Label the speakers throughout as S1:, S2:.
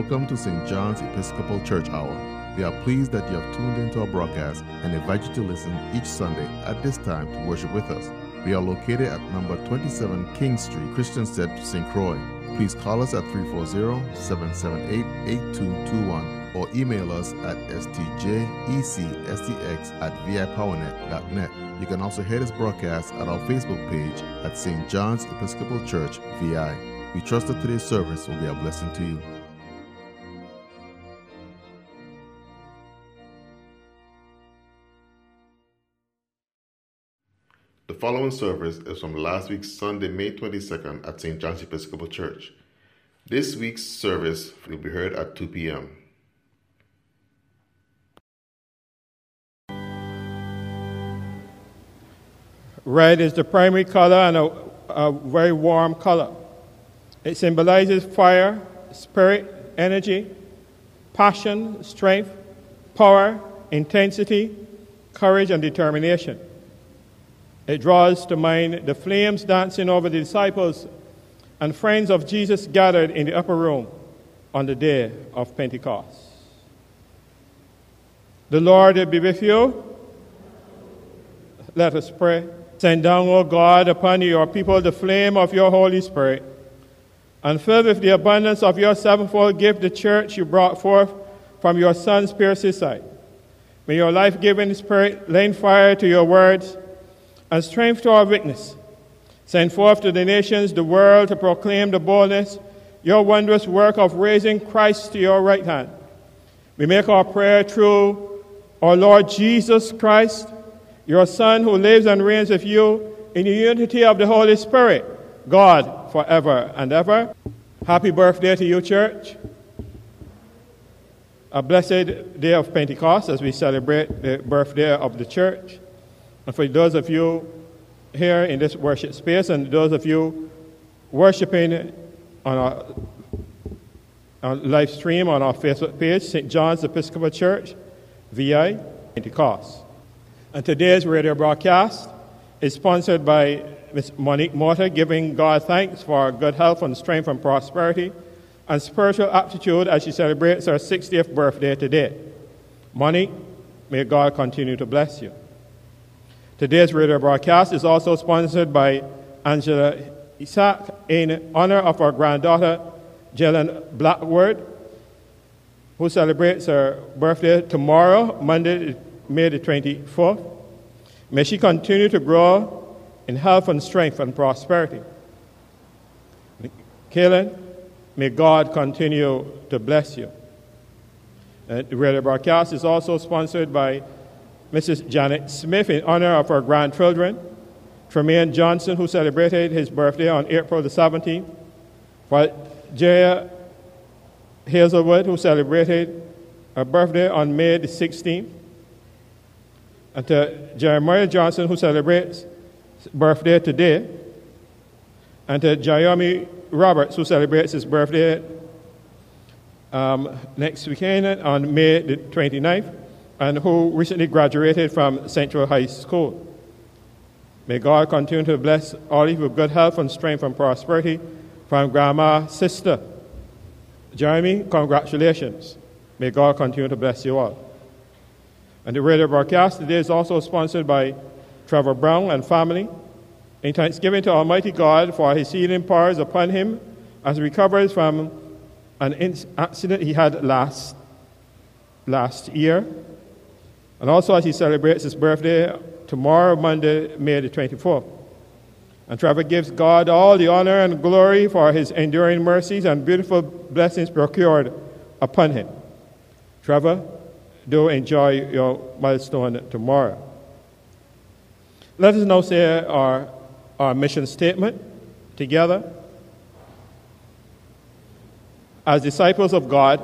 S1: Welcome to St. John's Episcopal Church Hour. We are pleased that you have tuned into our broadcast and invite you to listen each Sunday at this time to worship with us. We are located at number 27 King Street, Christian Christiansted, St. Croix. Please call us at 340-778-8221 or email us at stjecstx at vipowernet.net. You can also hear this broadcast at our Facebook page at St. John's Episcopal Church, VI. We trust that today's service will be a blessing to you. Following service is from last week's Sunday, May 22nd at St. John's Episcopal Church. This week's service will be heard at 2 p.m.
S2: Red is the primary color and a, a very warm color. It symbolizes fire, spirit, energy, passion, strength, power, intensity, courage, and determination. It draws to mind the flames dancing over the disciples and friends of Jesus gathered in the upper room on the day of Pentecost. The Lord be with you. Let us pray. Send down, O God, upon your people the flame of your Holy Spirit, and fill with the abundance of your sevenfold gift the church you brought forth from your Son's pierced side. May your life giving Spirit lend fire to your words and strength to our witness. Send forth to the nations, the world, to proclaim the boldness, your wondrous work of raising Christ to your right hand. We make our prayer through our Lord Jesus Christ your Son who lives and reigns with you in the unity of the Holy Spirit, God, forever and ever. Happy birthday to you, church. A blessed day of Pentecost as we celebrate the birthday of the church. And for those of you here in this worship space and those of you worshiping on our, our live stream on our Facebook page, St. John's Episcopal Church, VI, Pentecost. And today's radio broadcast is sponsored by Ms. Monique Mortar, giving God thanks for her good health and strength and prosperity and spiritual aptitude as she celebrates her 60th birthday today. Monique, may God continue to bless you. Today's radio broadcast is also sponsored by Angela Isaac in honor of our granddaughter, Jalen Blackwood, who celebrates her birthday tomorrow, Monday, May the 24th. May she continue to grow in health and strength and prosperity. Kaylin, may God continue to bless you. Uh, the radio broadcast is also sponsored by Mrs. Janet Smith in honor of her grandchildren, Tremaine Johnson, who celebrated his birthday on April the 17th, while Jaya Hazelwood, who celebrated her birthday on May the 16th, and to Jeremiah Johnson, who celebrates birthday today, and to Jayomi Roberts, who celebrates his birthday um, next weekend on May the 29th, and who recently graduated from Central High School. May God continue to bless all of you with good health and strength and prosperity from Grandma Sister. Jeremy, congratulations. May God continue to bless you all. And the radio broadcast today is also sponsored by Trevor Brown and family. In thanksgiving to Almighty God for his healing powers upon him as he recovers from an accident he had last, last year. And also as he celebrates his birthday tomorrow, Monday, May the 24th. And Trevor gives God all the honor and glory for his enduring mercies and beautiful blessings procured upon him. Trevor, do enjoy your milestone tomorrow. Let us now say our, our mission statement together. As disciples of God,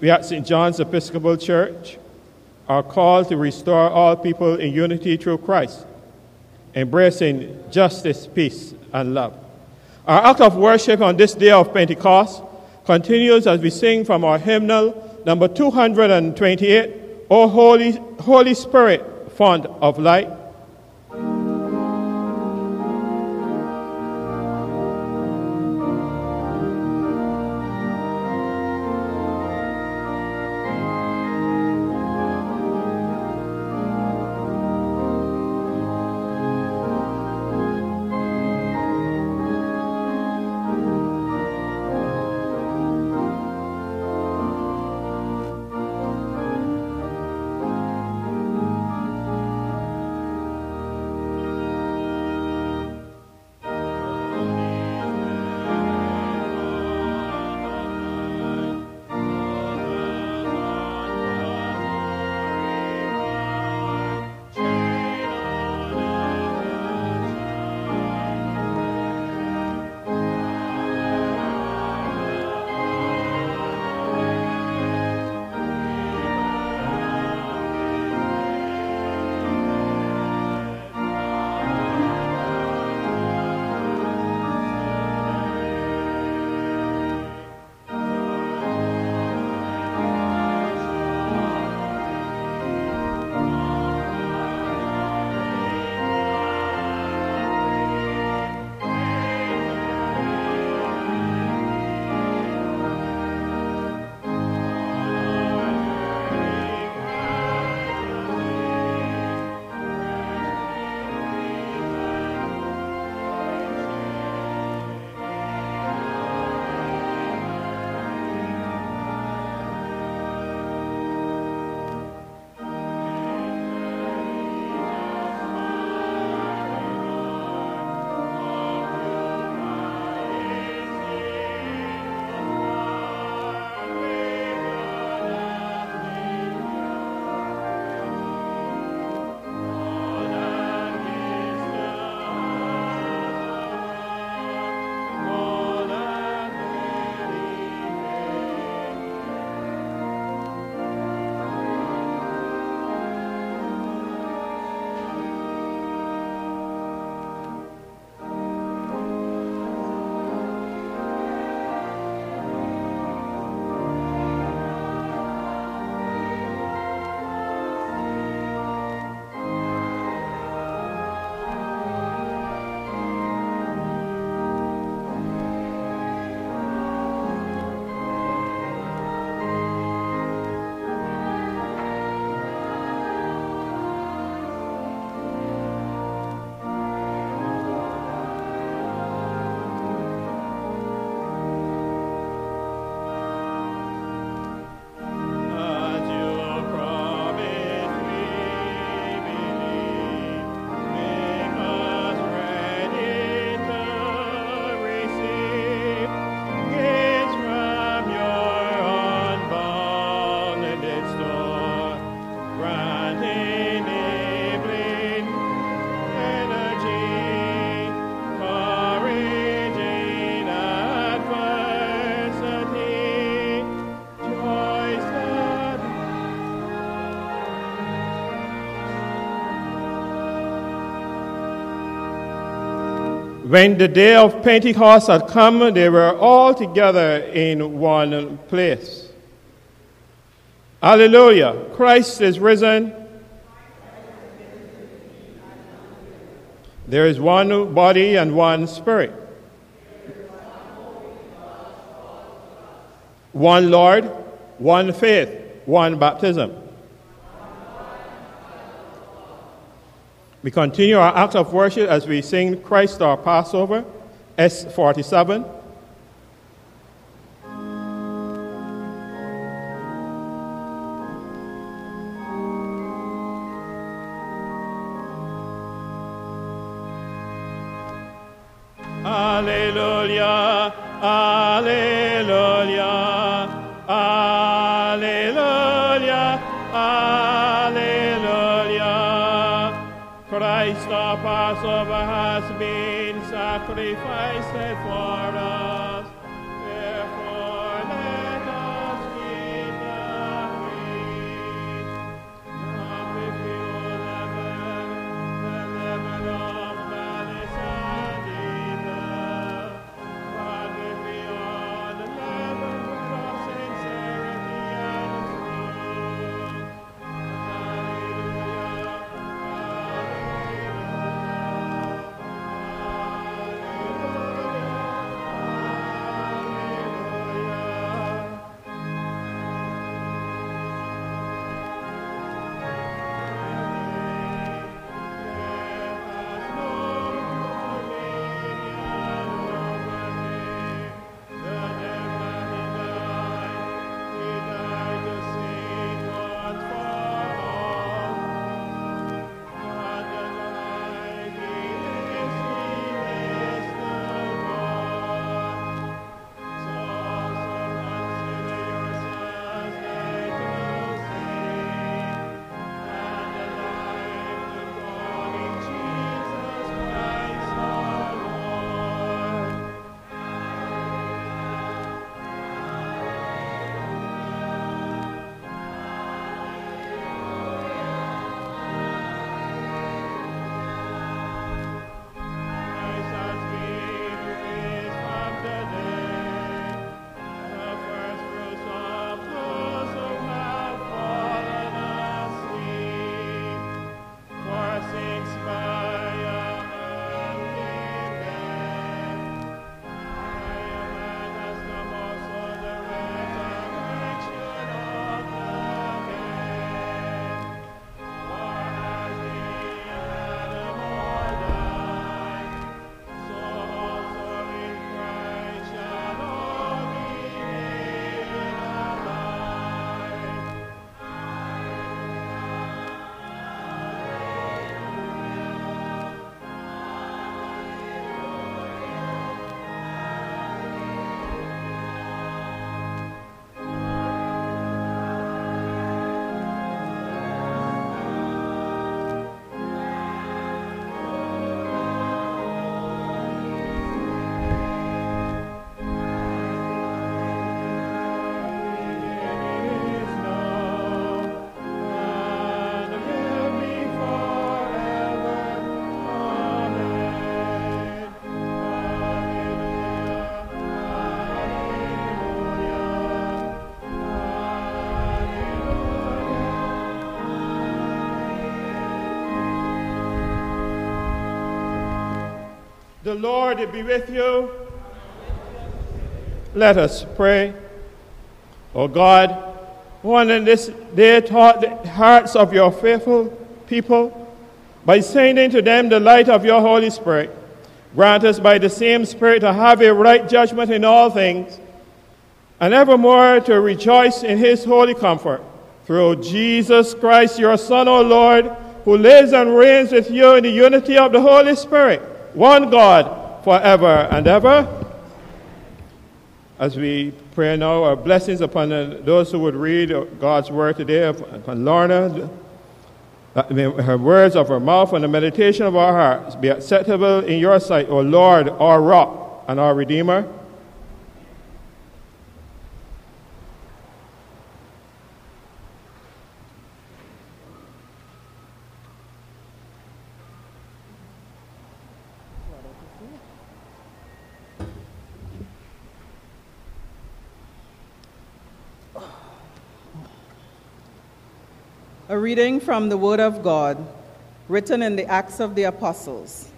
S2: we at St. John's Episcopal Church are called to restore all people in unity through Christ, embracing justice, peace, and love. Our act of worship on this day of Pentecost continues as we sing from our hymnal number 228, O Holy, Holy Spirit, font of light. When the day of Pentecost had come, they were all together in one place. Hallelujah. Christ is risen. There is one body and one spirit. One Lord, one faith, one baptism. We continue our act of worship as we sing Christ our Passover, S47. Alleluia, Alleluia, Passover has been sacrificed for The Lord be with you. Let us pray. O God, one in this day taught the hearts of your faithful people by sending to them the light of your Holy Spirit. Grant us by the same Spirit to have a right judgment in all things, and evermore to rejoice in his holy comfort. Through Jesus Christ, your Son, O Lord, who lives and reigns with you in the unity of the Holy Spirit, one God, forever and ever. As we pray now, our blessings upon those who would read God's word today, upon Lorna, her words of her mouth and the meditation of our hearts be acceptable in your sight, O Lord, our rock and our redeemer.
S3: A reading from the Word of God written in the Acts of the Apostles,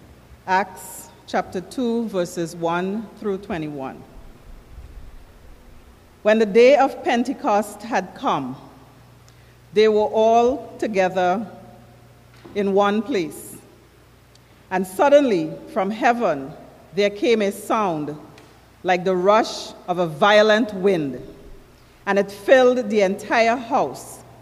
S3: Acts chapter 2, verses 1 through 21. When the day of Pentecost had come, they were all together in one place. And suddenly, from heaven, there came a sound like the rush of a violent wind, and it filled the entire house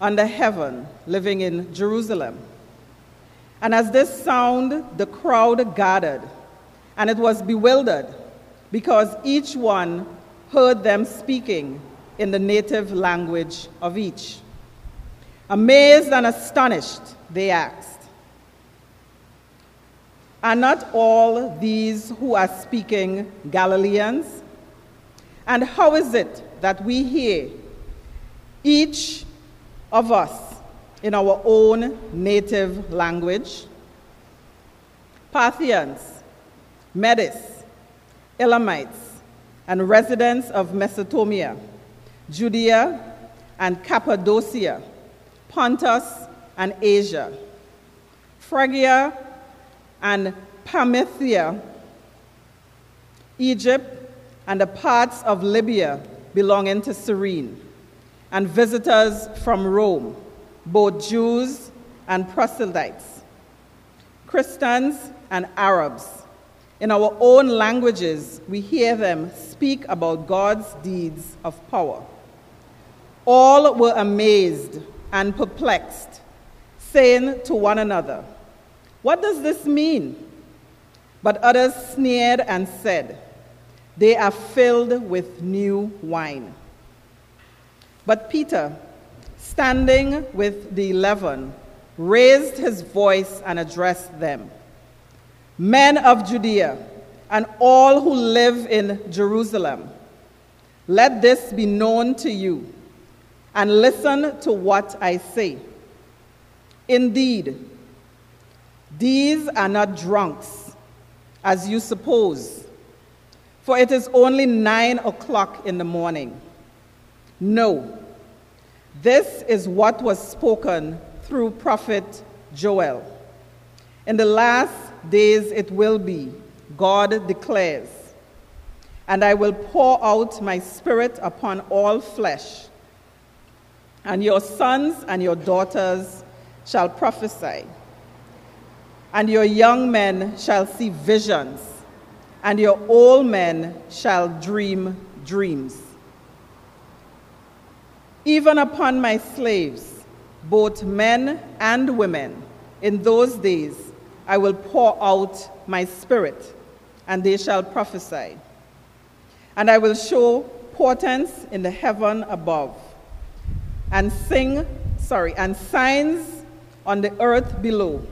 S3: under heaven living in Jerusalem. And as this sound, the crowd gathered, and it was bewildered because each one heard them speaking in the native language of each. Amazed and astonished, they asked, Are not all these who are speaking Galileans? And how is it that we hear each of us in our own native language? Parthians, Medes, Elamites, and residents of Mesopotamia, Judea and Cappadocia, Pontus and Asia, Phrygia and Pamphylia, Egypt and the parts of Libya belonging to Cyrene, and visitors from Rome, both Jews and proselytes, Cretans and Arabs. In our own languages, we hear them speak about God's deeds of power. All were amazed and perplexed, saying to one another, What does this mean? But others sneered and said, they are filled with new wine. But Peter, standing with the eleven, raised his voice and addressed them Men of Judea, and all who live in Jerusalem, let this be known to you, and listen to what I say. Indeed, these are not drunks, as you suppose for it is only nine o'clock in the morning. No, this is what was spoken through prophet Joel. In the last days it will be, God declares, and I will pour out my spirit upon all flesh, and your sons and your daughters shall prophesy, and your young men shall see visions. And your old men shall dream dreams. Even upon my slaves, both men and women, in those days I will pour out my spirit, and they shall prophesy. And I will show portents in the heaven above, and sing, sorry, and signs on the earth below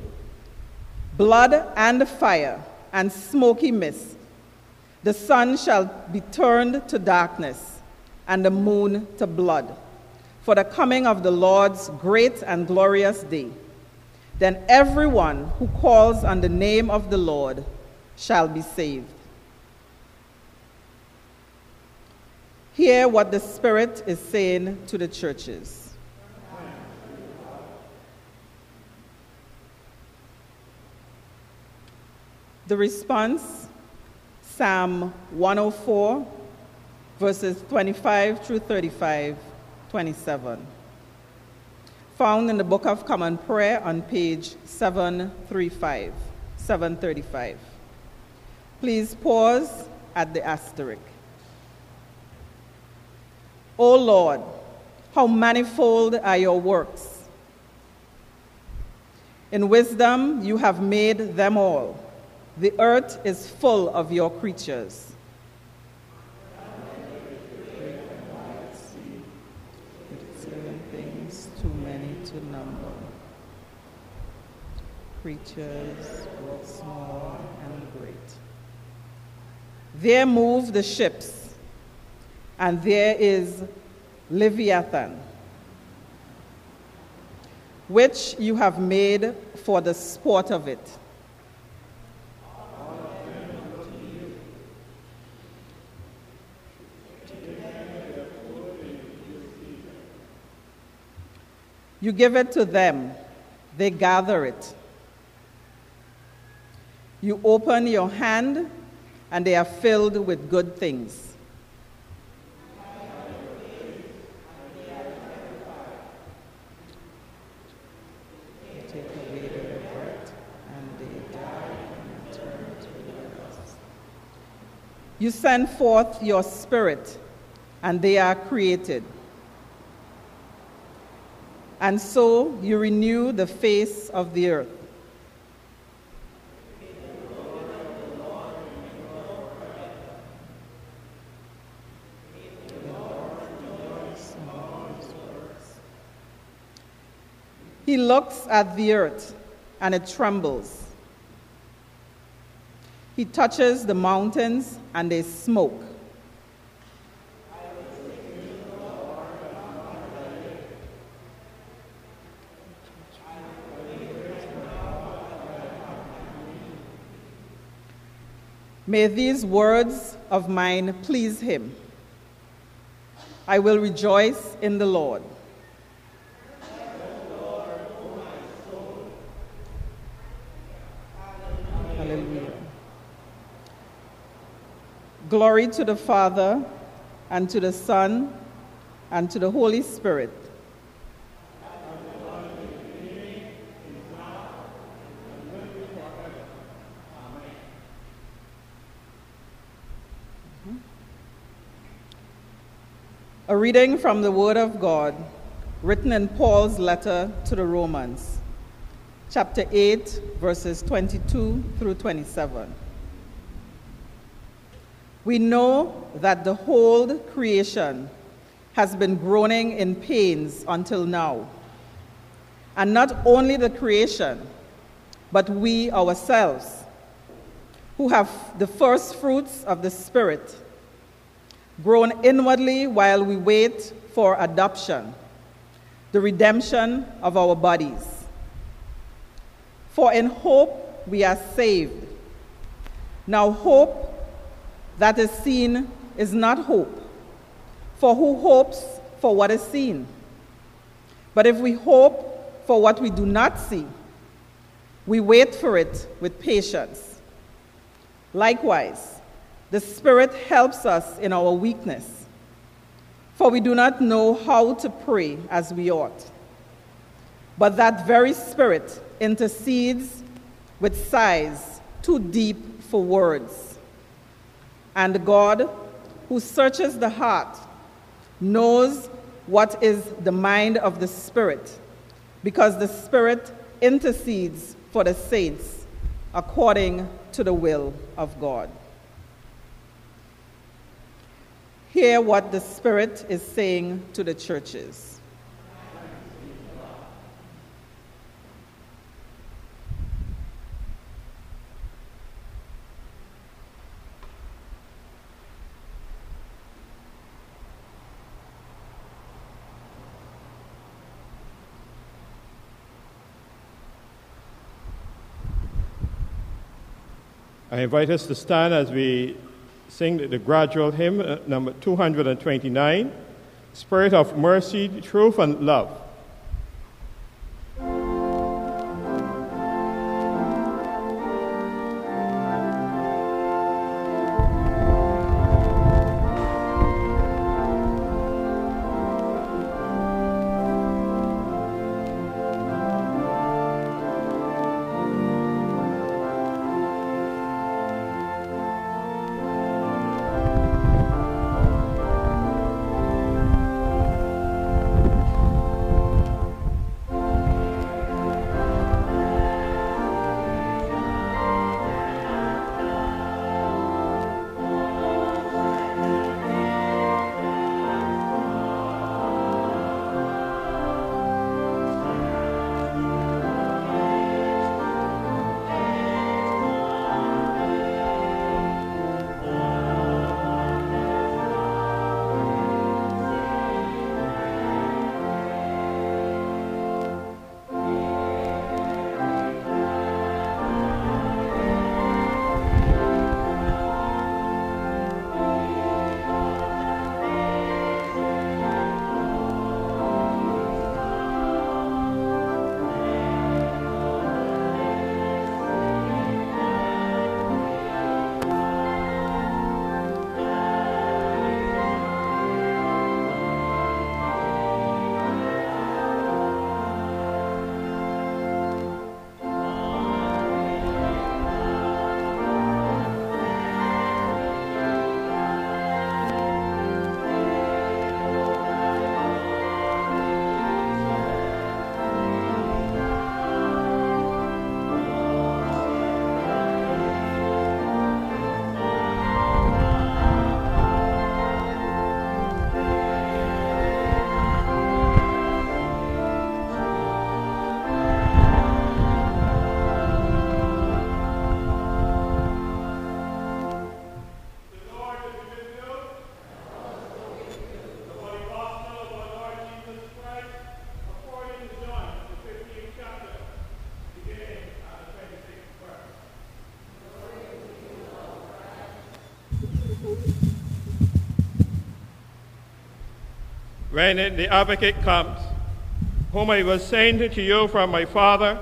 S3: blood and fire and smoky mist. The sun shall be turned to darkness, and the moon to blood, for the coming of the Lord's great and glorious day. Then everyone who calls on the name of the Lord shall be saved. Hear what the Spirit is saying to the churches. The response Psalm 104, verses 25 through 35, 27. Found in the Book of Common Prayer on page 735, 735. Please pause at the asterisk. O Lord, how manifold are your works! In wisdom you have made them all. The earth is full of your creatures. Seven things too many to number. Creatures, both small and great. There move the ships, and there is Leviathan, which you have made for the sport of it. You give it to them, they gather it. You open your hand, and they are filled with good things. You send forth your spirit, and they are created. And so you renew the face of the earth. He looks at the earth and it trembles. He touches the mountains and they smoke. May these words of mine please him. I will rejoice in the Lord. Glory to the Father, and to the Son, and to the Holy Spirit. A reading from the Word of God, written in Paul's letter to the Romans, chapter 8, verses 22 through 27. We know that the whole creation has been groaning in pains until now. And not only the creation, but we ourselves, who have the first fruits of the Spirit grown inwardly while we wait for adoption, the redemption of our bodies. For in hope we are saved. Now, hope that is seen is not hope, for who hopes for what is seen? But if we hope for what we do not see, we wait for it with patience. Likewise, the Spirit helps us in our weakness, for we do not know how to pray as we ought. But that very Spirit intercedes with sighs too deep for words. And God, who searches the heart, knows what is the mind of the Spirit, because the Spirit intercedes for the saints according to the will of God. Hear what the Spirit is saying to the churches.
S2: I invite us to stand as we sing the gradual hymn, uh, number 229 Spirit of Mercy, Truth, and Love. When the advocate comes, whom I will send to you from my Father,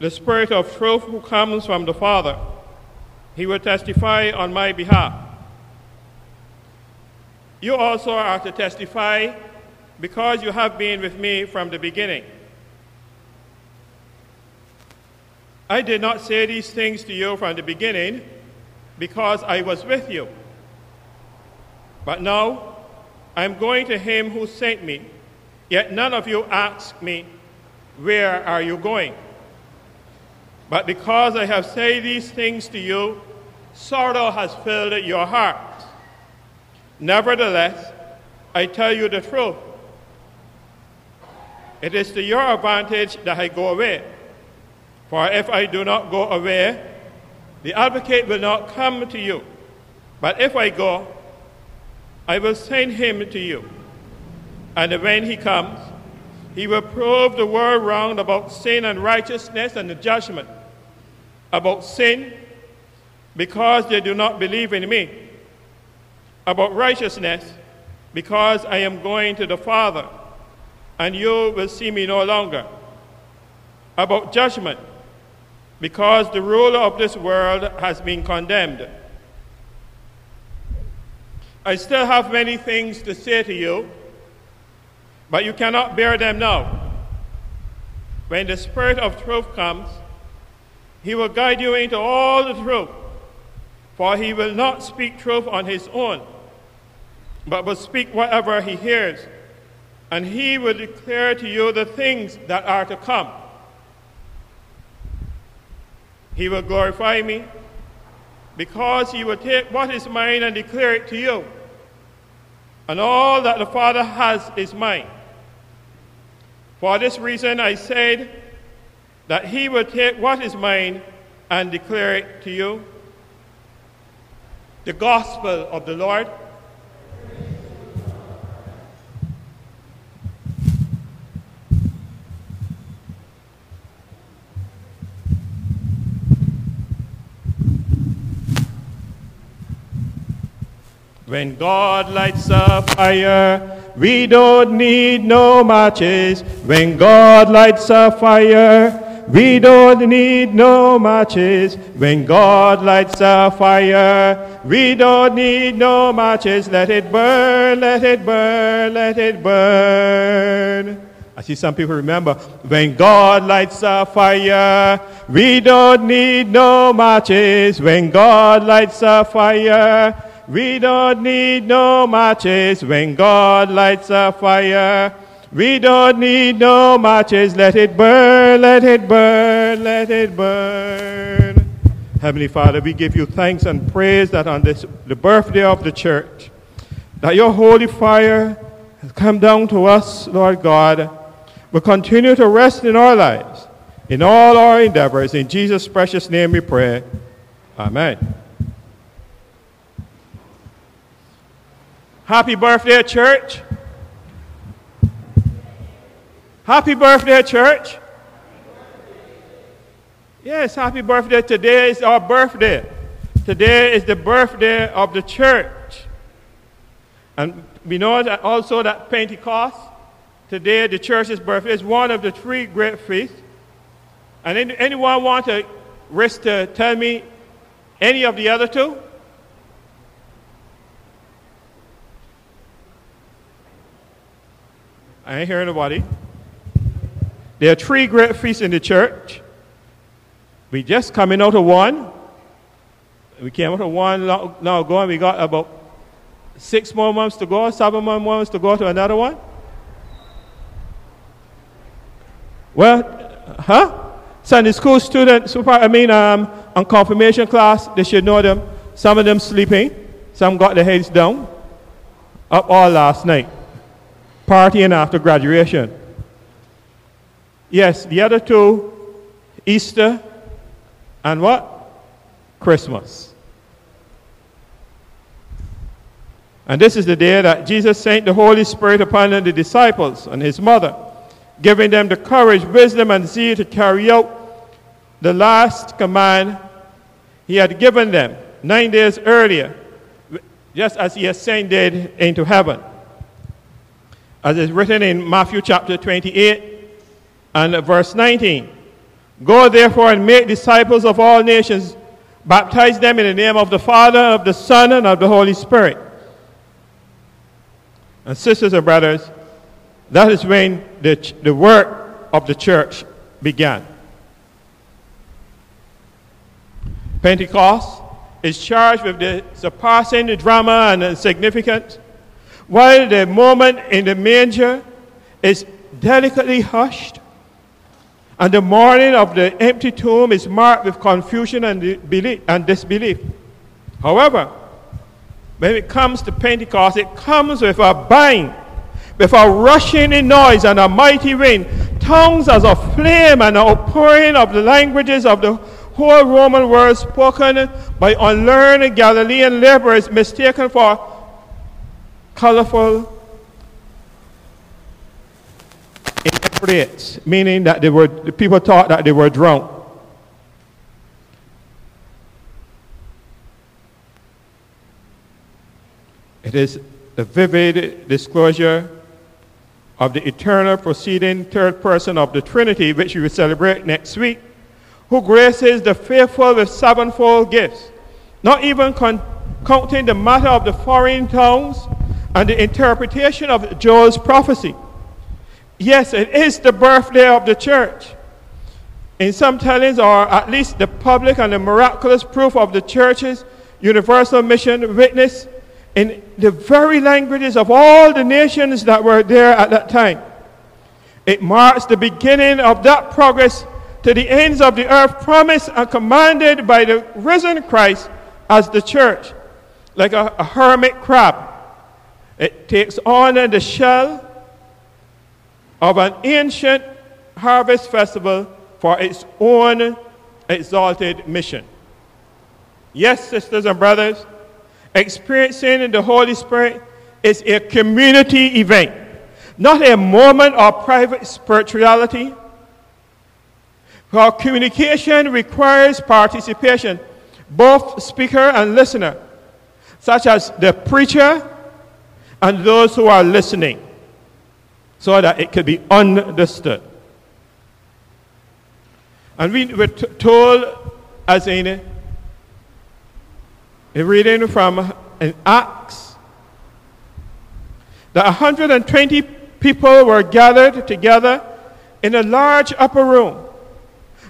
S2: the Spirit of truth who comes from the Father, he will testify on my behalf. You also are to testify because you have been with me from the beginning. I did not say these things to you from the beginning because I was with you. But now I am going to him who sent me, yet none of you ask me, Where are you going? But because I have said these things to you, sorrow has filled your heart. Nevertheless, I tell you the truth. It is to your advantage that I go away. For if I do not go away, the advocate will not come to you. But if I go, I will send him to you. And when he comes, he will prove the world wrong about sin and righteousness and the judgment. About sin, because they do not believe in me. About righteousness, because I am going to the Father, and you will see me no longer. About judgment, because the ruler of this world has been condemned. I still have many things to say to you, but you cannot bear them now. When the Spirit of truth comes, he will guide you into all the truth, for he will not speak truth on his own, but will speak whatever he hears, and he will declare to you the things that are to come. He will glorify me because he will take what is mine and declare it to you. And all that the Father has is mine. For this reason I said that he will take what is mine and declare it to you. The gospel of the Lord. When God lights a fire, we don't need no matches. When God lights a fire, we don't need no matches. When God lights a fire, we don't need no matches. Let it burn, let it burn, let it burn. I see some people remember when God lights a fire, we don't need no matches. When God lights a fire, we don't need no matches when God lights a fire. We don't need no matches. Let it burn, let it burn, let it burn. Heavenly Father, we give you thanks and praise that on this, the birthday of the church, that your holy fire has come down to us, Lord God, We continue to rest in our lives, in all our endeavors. In Jesus' precious name we pray. Amen. Happy birthday, church. Happy birthday, church. Yes, happy birthday. Today is our birthday. Today is the birthday of the church. And we know that also that Pentecost, today the church's birthday, is one of the three great feasts. And anyone want to risk to tell me any of the other two? I ain't hearing nobody. There are three great feasts in the church. We just coming out of one. We came out of one now ago, and we got about six more months to go, seven more months to go to another one. Well, huh? Sunday school students, I mean, um, on confirmation class, they should know them. Some of them sleeping, some got their heads down, up all last night partying after graduation. Yes, the other two, Easter and what? Christmas. And this is the day that Jesus sent the Holy Spirit upon the disciples and his mother, giving them the courage, wisdom, and zeal to carry out the last command he had given them nine days earlier, just as he ascended into heaven. As is written in Matthew chapter 28 and verse 19. Go therefore and make disciples of all nations, baptize them in the name of the Father, of the Son, and of the Holy Spirit. And sisters and brothers, that is when the, the work of the church began. Pentecost is charged with the surpassing the drama and the significance, while the moment in the manger is delicately hushed, and the morning of the empty tomb is marked with confusion and, belief, and disbelief. However, when it comes to Pentecost, it comes with a bang, with a rushing in noise and a mighty wind, tongues as of flame and an outpouring of the languages of the whole Roman world spoken by unlearned Galilean laborers mistaken for colorful inebriates, meaning that they were, the people thought that they were drunk. It is the vivid disclosure of the eternal proceeding third person of the Trinity, which we will celebrate next week, who graces the faithful with sevenfold gifts, not even counting the matter of the foreign tongues and the interpretation of Joel's prophecy. Yes, it is the birthday of the church. In some tellings, or at least the public and the miraculous proof of the church's universal mission witness in the very languages of all the nations that were there at that time. It marks the beginning of that progress to the ends of the earth promised and commanded by the risen Christ as the church, like a, a hermit crab. It takes on the shell of an ancient harvest festival for its own exalted mission. Yes, sisters and brothers, experiencing the Holy Spirit is a community event, not a moment of private spirituality. For communication requires participation, both speaker and listener, such as the preacher and those who are listening so that it could be understood. And we were t- told, as in a reading from in Acts, that 120 people were gathered together in a large upper room.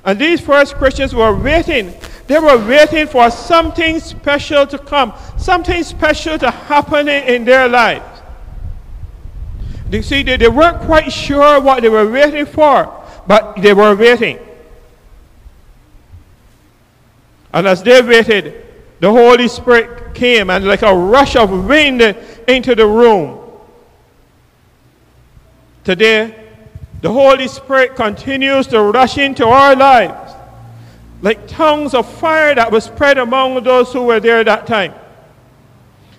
S2: And these first Christians were waiting. They were waiting for something special to come, something special to happen in their lives. You see, they, they weren't quite sure what they were waiting for, but they were waiting. And as they waited, the Holy Spirit came and like a rush of wind into the room. Today, the Holy Spirit continues to rush into our lives like tongues of fire that was spread among those who were there that time.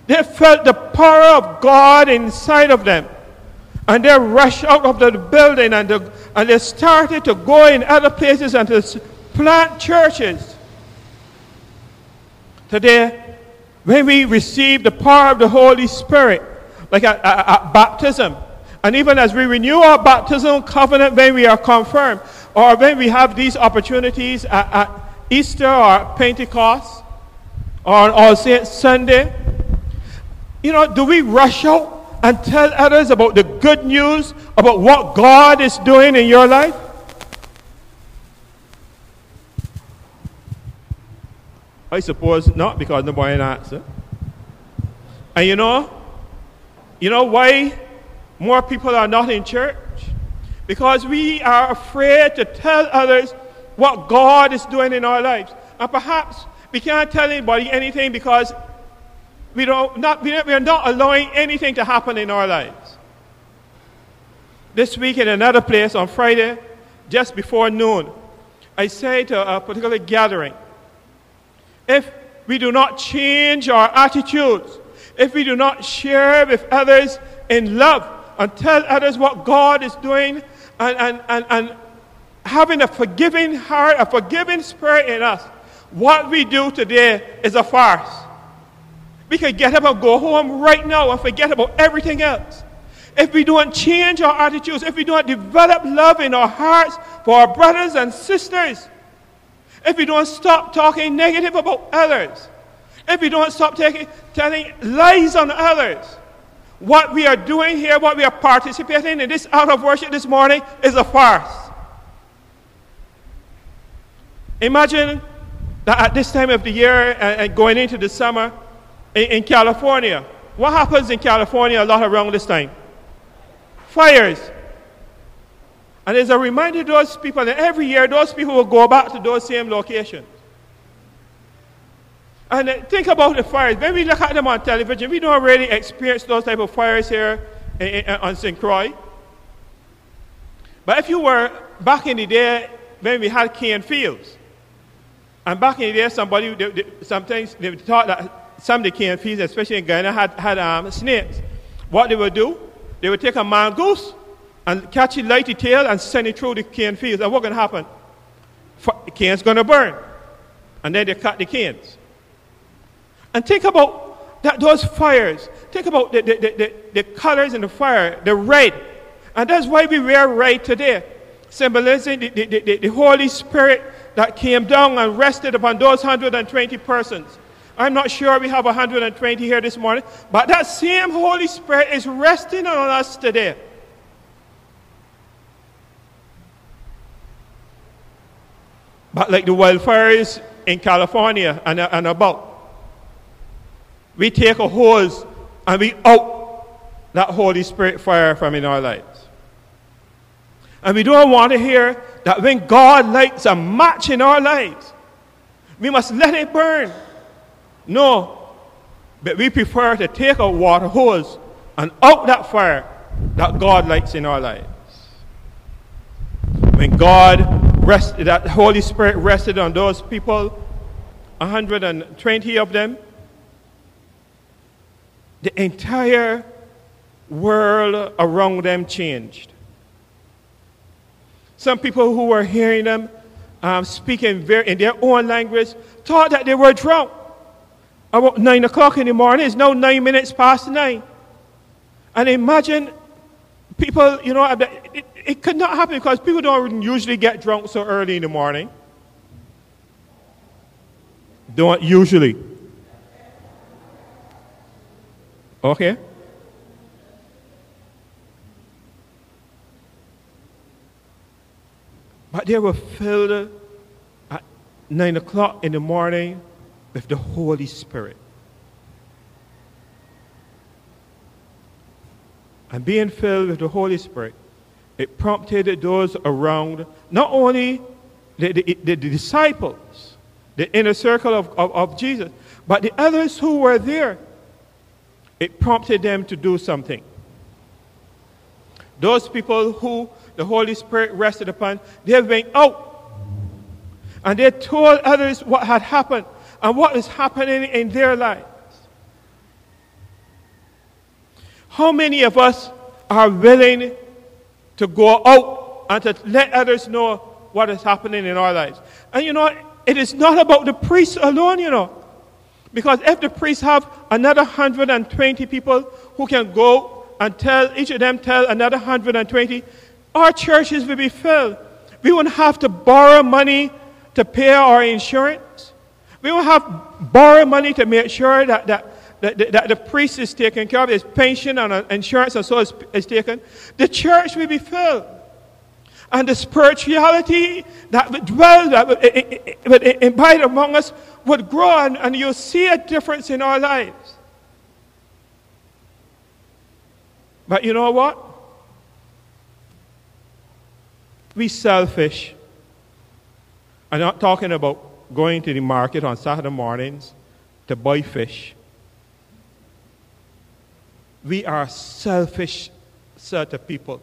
S2: They felt the power of God inside of them. And they rushed out of the building and, the, and they started to go in other places and to plant churches. Today, when we receive the power of the Holy Spirit, like at, at, at baptism, and even as we renew our baptismal covenant when we are confirmed, or when we have these opportunities at, at Easter or Pentecost, or on Sunday, you know, do we rush out and tell others about the good news about what God is doing in your life? I suppose not because nobody answered. And you know, you know why more people are not in church? Because we are afraid to tell others what God is doing in our lives. And perhaps we can't tell anybody anything because we, don't, not, we are not allowing anything to happen in our lives. This week in another place on Friday, just before noon, I say to a particular gathering, if we do not change our attitudes, if we do not share with others in love and tell others what God is doing and, and, and, and having a forgiving heart, a forgiving spirit in us, what we do today is a farce. We can get up and go home right now and forget about everything else. if we don't change our attitudes, if we don't develop love in our hearts for our brothers and sisters, if we don't stop talking negative about others, if we don't stop taking, telling lies on others, what we are doing here, what we are participating in this out of worship this morning is a farce. Imagine that at this time of the year and going into the summer in, California, what happens in California a lot around this time? Fires. And there's a reminder to those people that every year those people will go back to those same locations. And uh, think about the fires. When we look at them on television, we don't really experience those type of fires here in, in, on St. Croix. But if you were back in the day when we had cane fields, and back in the day, somebody, they, they, sometimes they thought that some of the cane fields, especially in Ghana, had, had um, snakes. What they would do, they would take a mongoose and catch it, light the tail, and send it through the cane fields. And what's going to happen? The cane's going to burn. And then they cut the canes. And think about that, those fires. Think about the, the, the, the, colors in the fire, the red. And that's why we wear red today, symbolizing the, the, the, the Holy Spirit that came down and rested upon those 120 persons. I'm not sure we have 120 here this morning, but that same Holy Spirit is resting on us today. But like the wildfires in California and, and about, we take a hose and we out that Holy Spirit fire from in our lives. And we don't want to hear that when God lights a match in our lives, we must let it burn. No, but we prefer to take a water hose and out that fire that God lights in our lives. When God rested, that Holy Spirit rested on those people, 120 of them, the entire world around them changed. Some people who were hearing them um, speaking very, in their own language thought that they were drunk. About 9 o'clock in the morning, it's now 9 minutes past 9. And imagine people, you know, it, it could not happen because people don't usually get drunk so early in the morning. Don't usually. Okay? But they were filled at 9 o'clock in the morning with the Holy Spirit. And being filled with the Holy Spirit, it prompted those around, not only the, the, the disciples, the inner circle of, of, of Jesus, but the others who were there it prompted them to do something. Those people who the Holy Spirit rested upon, they went out and they told others what had happened and what is happening in their lives. How many of us are willing to go out and to let others know what is happening in our lives? And you know, it is not about the priest alone, you know. Because if the priests have another 120 people who can go and tell, each of them tell another 120, our churches will be filled. We won't have to borrow money to pay our insurance. We won't have to borrow money to make sure that, that, that, that the priest is taken care of, his pension and uh, insurance and so is, is taken. The church will be filled and the spirituality that would dwell, that would, abide among us would grow, and, and you'll see a difference in our lives. But you know what? We selfish. I'm not talking about going to the market on Saturday mornings to buy fish. We are selfish set of people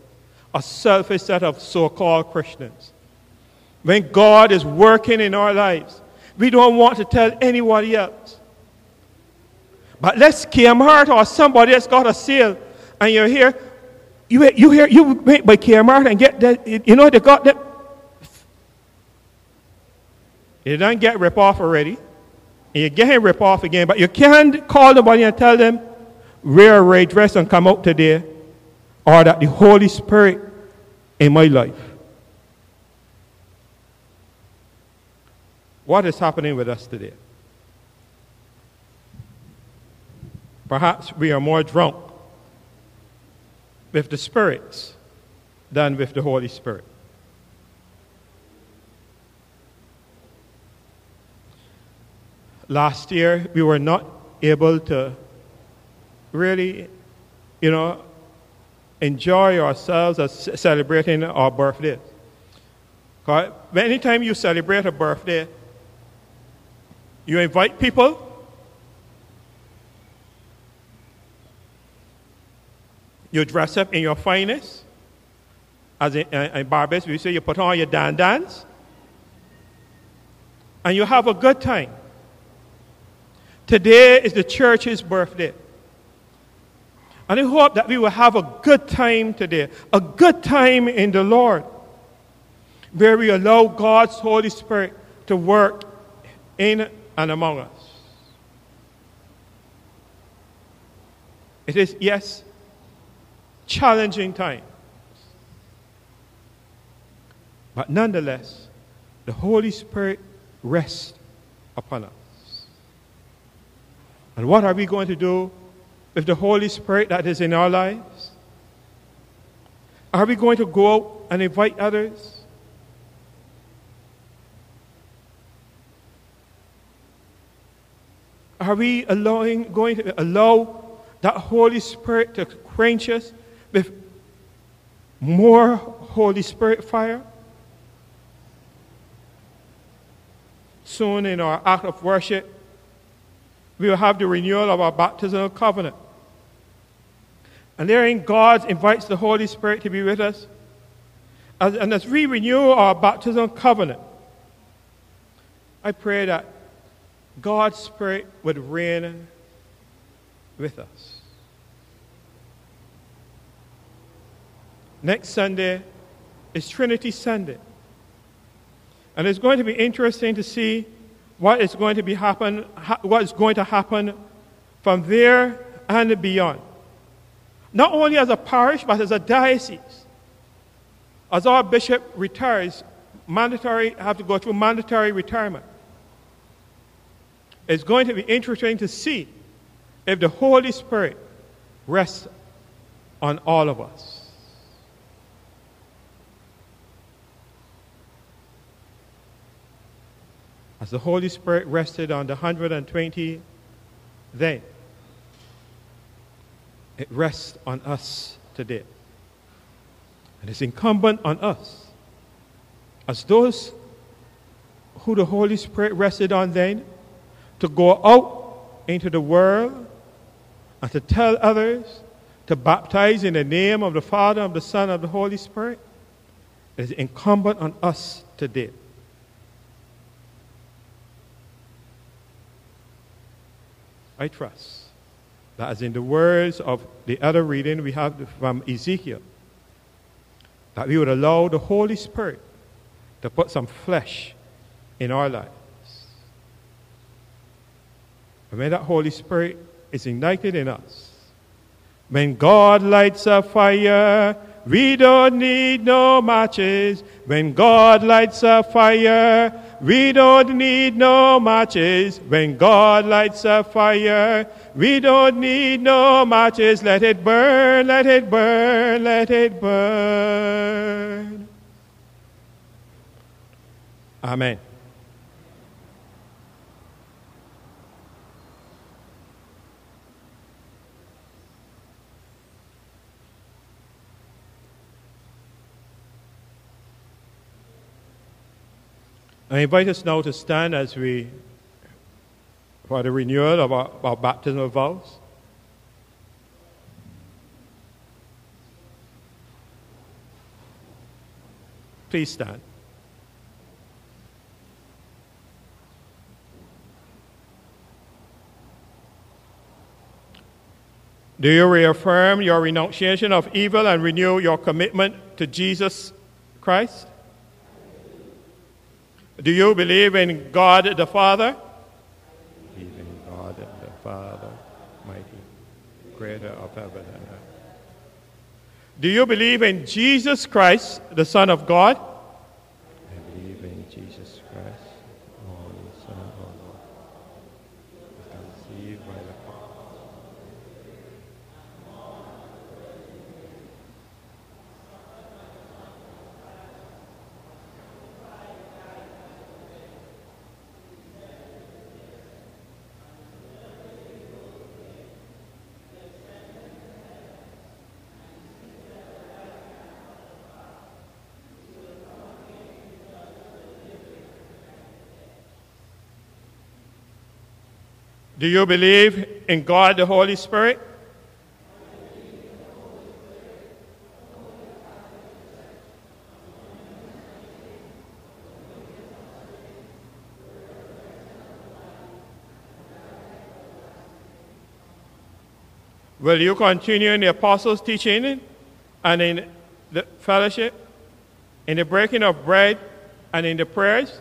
S2: a selfish set of so called Christians. When God is working in our lives, we don't want to tell anybody else. But let's Kmart or somebody that's got a sale and you're here, you, you hear you wait by Kmart and get that, you know, they got that. You don't get rip off already. And you get him rip off again, but you can't call nobody and tell them, wear a red dress and come out today or that the Holy Spirit in my life. What is happening with us today? Perhaps we are more drunk with the spirits than with the Holy Spirit. Last year, we were not able to really, you know, enjoy ourselves as celebrating our birthday. Because anytime you celebrate a birthday, you invite people. You dress up in your finest. As in, uh, in Barbados, we say you put on your dandans. And you have a good time. Today is the church's birthday. And I hope that we will have a good time today, a good time in the Lord, where we allow God's Holy Spirit to work in and among us. It is, yes, challenging times. But nonetheless, the Holy Spirit rests upon us. And what are we going to do with the Holy Spirit that is in our lives? Are we going to go out and invite others? Are we allowing, going to allow that Holy Spirit to quench us with more Holy Spirit fire? Soon in our act of worship, we will have the renewal of our baptismal covenant. And therein, God invites the Holy Spirit to be with us. As, and as we renew our baptismal covenant, I pray that God's Spirit would reign with us. Next Sunday is Trinity Sunday. And it's going to be interesting to see what is going to be happen, what is going to happen from there and beyond. Not only as a parish, but as a diocese. As our bishop retires, mandatory have to go through mandatory retirement. It's going to be interesting to see if the Holy Spirit rests on all of us. As the Holy Spirit rested on the 120 then, it rests on us today. And it's incumbent on us, as those who the Holy Spirit rested on then, to go out into the world and to tell others to baptize in the name of the Father, of the Son, of the Holy Spirit. It is incumbent on us today. I trust that, as in the words of the other reading we have from Ezekiel, that we would allow the Holy Spirit to put some flesh in our lives. When that Holy Spirit is ignited in us, when God lights a fire, we don't need no matches. When God lights a fire, we don't need no matches when God lights a fire. We don't need no matches. Let it burn, let it burn, let it burn. Amen. I invite us now to stand as we, for the renewal of our, our baptismal vows. Please stand. Do you reaffirm your renunciation of evil and renew your commitment to Jesus Christ? Do you believe in God the Father?
S4: Believe in God the Father, mighty, creator of heaven and earth.
S2: Do you believe in Jesus Christ, the Son of God?
S4: I believe in Jesus Christ, the only Son of God, conceived by the
S2: Do you believe in God the Holy Spirit? Will you continue in the apostles' teaching and in the fellowship, in the breaking of bread and in the prayers?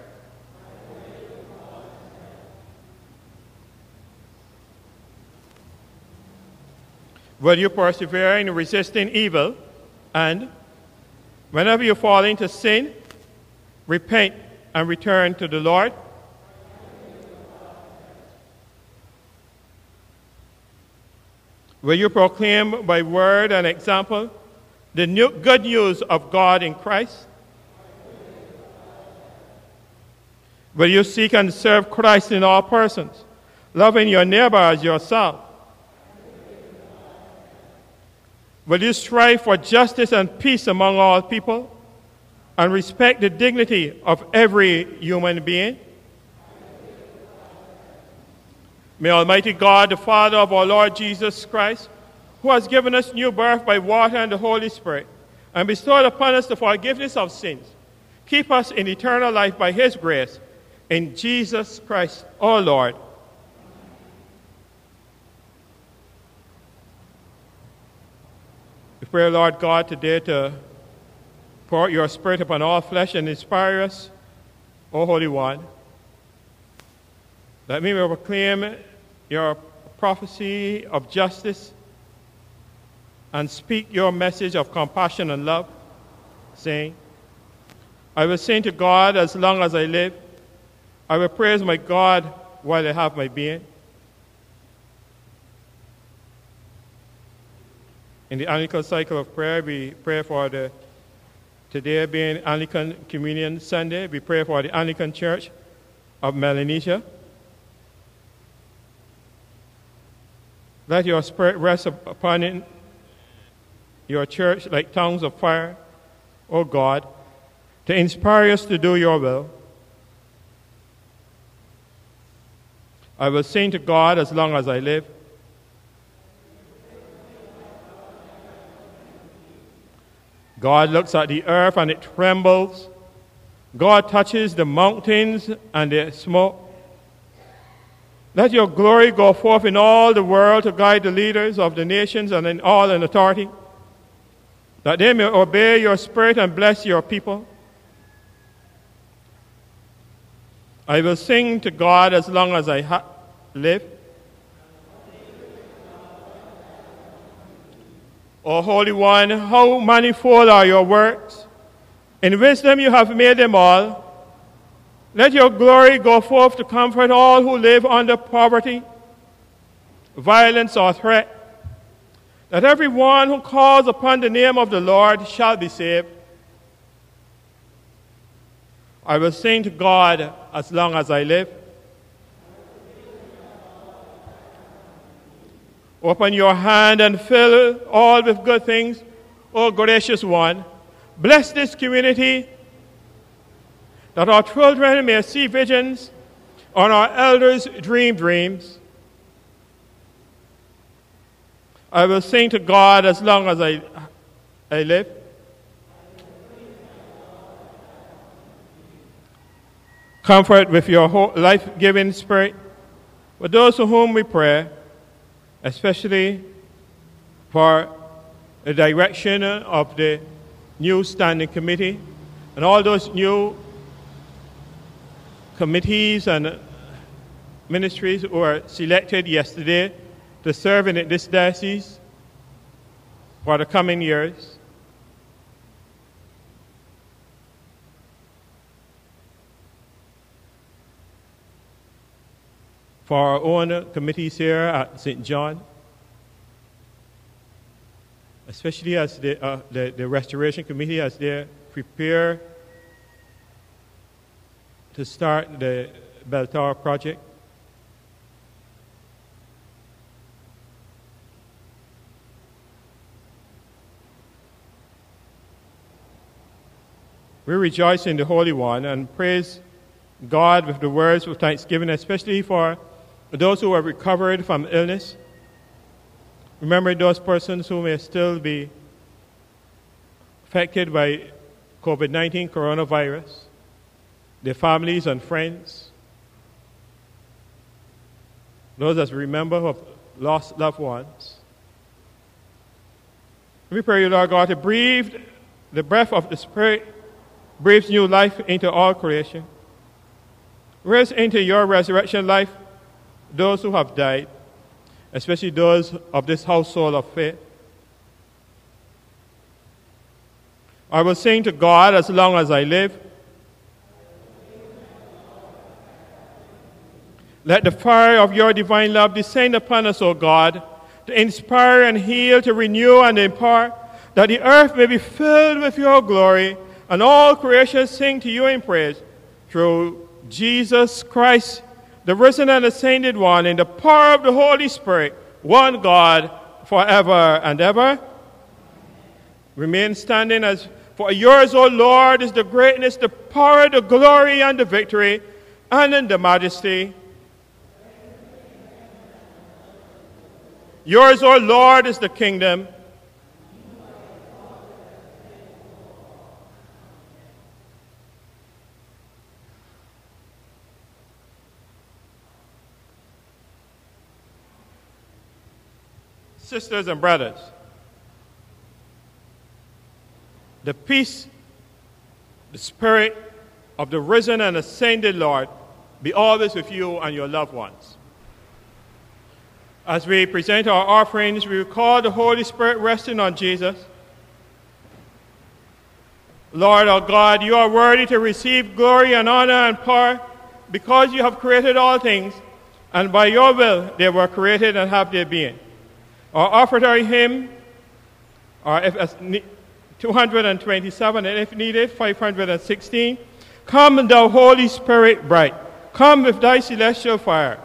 S2: Will you persevere in resisting evil? And whenever you fall into sin, repent and return to the Lord? Will you proclaim by word and example the new, good news of God in Christ? Will you seek and serve Christ in all persons, loving your neighbor as yourself? Will you strive for justice and peace among all people and respect the dignity of every human being? May Almighty God, the Father of our Lord Jesus Christ, who has given us new birth by water and the Holy Spirit, and bestowed upon us the forgiveness of sins, keep us in eternal life by his grace, in Jesus Christ our Lord. Pray, Lord God, today to pour out your Spirit upon all flesh and inspire us, O Holy One. Let me proclaim your prophecy of justice and speak your message of compassion and love, saying, I will sing to God as long as I live. I will praise my God while I have my being. In the Anglican cycle of prayer, we pray for the today being Anglican Communion Sunday. We pray for the Anglican Church of Melanesia. Let your spirit rest upon it, your church like tongues of fire, O God, to inspire us to do your will. I will sing to God as long as I live. God looks at the earth and it trembles. God touches the mountains and they smoke. Let your glory go forth in all the world to guide the leaders of the nations and in all in authority, that they may obey your spirit and bless your people. I will sing to God as long as I ha- live. O Holy One, how manifold are your works! In wisdom you have made them all. Let your glory go forth to comfort all who live under poverty, violence, or threat, that everyone who calls upon the name of the Lord shall be saved. I will sing to God as long as I live. Open your hand and fill all with good things, O gracious one. Bless this community that our children may see visions and our elders dream dreams. I will sing to God as long as I, I live. Comfort with your life giving spirit for those to whom we pray, especially for the direction of the new standing committee and all those new committees and ministries who were selected yesterday to serve in this diocese for the coming years. For our own committees here at St. John, especially as the, uh, the, the Restoration Committee as they prepare to start the Bell Tower project. We rejoice in the Holy One and praise God with the words of thanksgiving, especially for those who have recovered from illness. Remember those persons who may still be affected by COVID 19 coronavirus, their families and friends, those that remember who have lost loved ones. We pray you, Lord God, to breathe the breath of the Spirit, breathes new life into all creation. Raise into your resurrection life those who have died, especially those of this household of faith. I was saying to God as long as I live. Let the fire of your divine love descend upon us, O God, to inspire and heal, to renew and impart, that the earth may be filled with your glory, and all creation sing to you in praise through Jesus Christ, the risen and ascended one, in the power of the Holy Spirit, one God, forever and ever. Remain standing as for yours, O Lord, is the greatness, the power, the glory, and the victory, and in the majesty. Yours, O Lord, is the kingdom. Sisters and brothers, the peace, the spirit of the risen and ascended Lord be always with you and your loved ones. As we present our offerings, we recall the Holy Spirit resting on Jesus. Lord our God, you are worthy to receive glory and honor and power because you have created all things, and by your will they were created and have their being. Our offertory hymn, our 227, and if needed, 516. Come, thou Holy Spirit bright, come with thy celestial fire.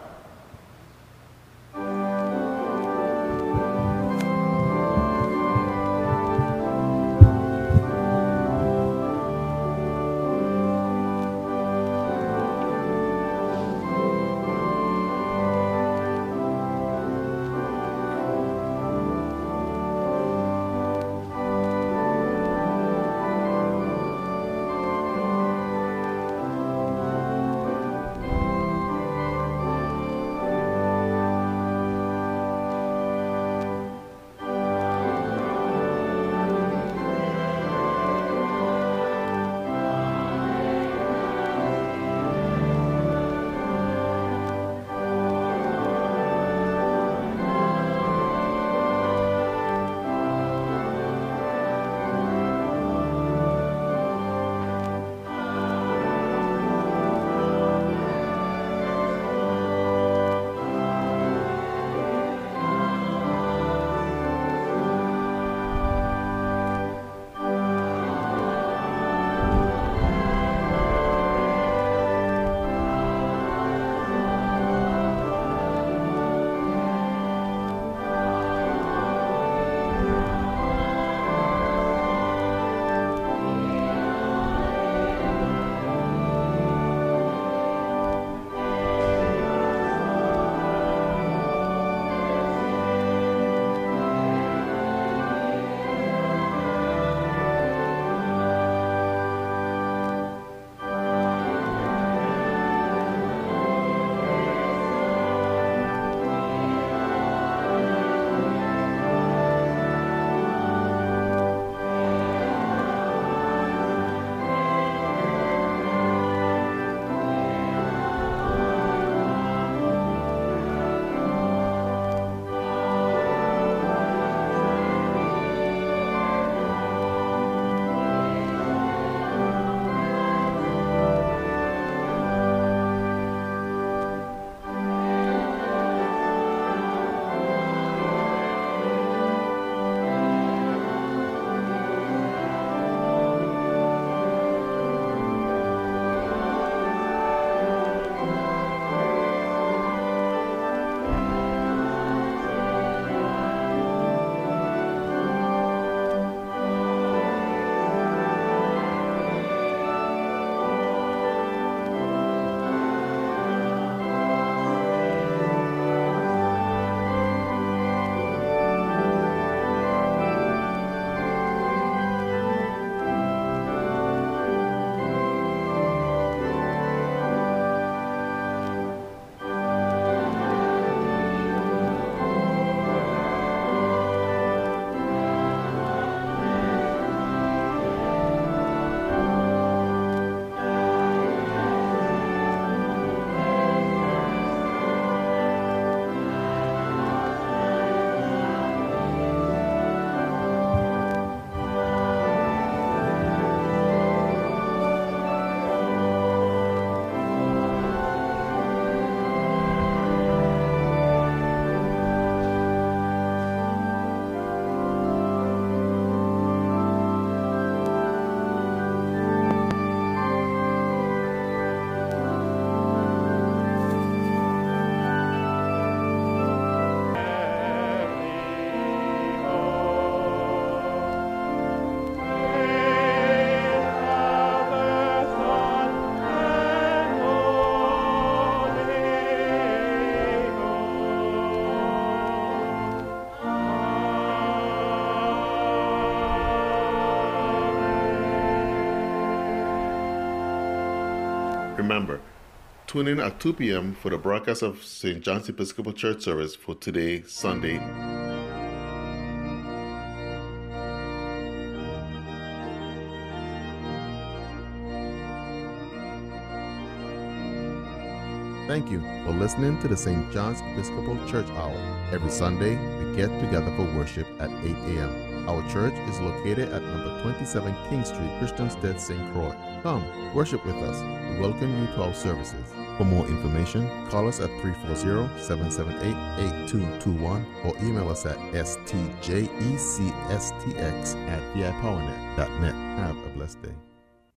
S1: Remember, tune in at 2 p.m. for the broadcast of St. John's Episcopal Church service for today, Sunday. Thank you for listening to the St. John's Episcopal Church Hour. Every Sunday, we get together for worship at 8 a.m. Our church is located at number 27 King Street, Christiansted, St. Croix. Come, worship with us. We welcome you to our services. For more information, call us at 340-778-8221 or email us at stjecstx at vipowernet.net. Have a blessed day.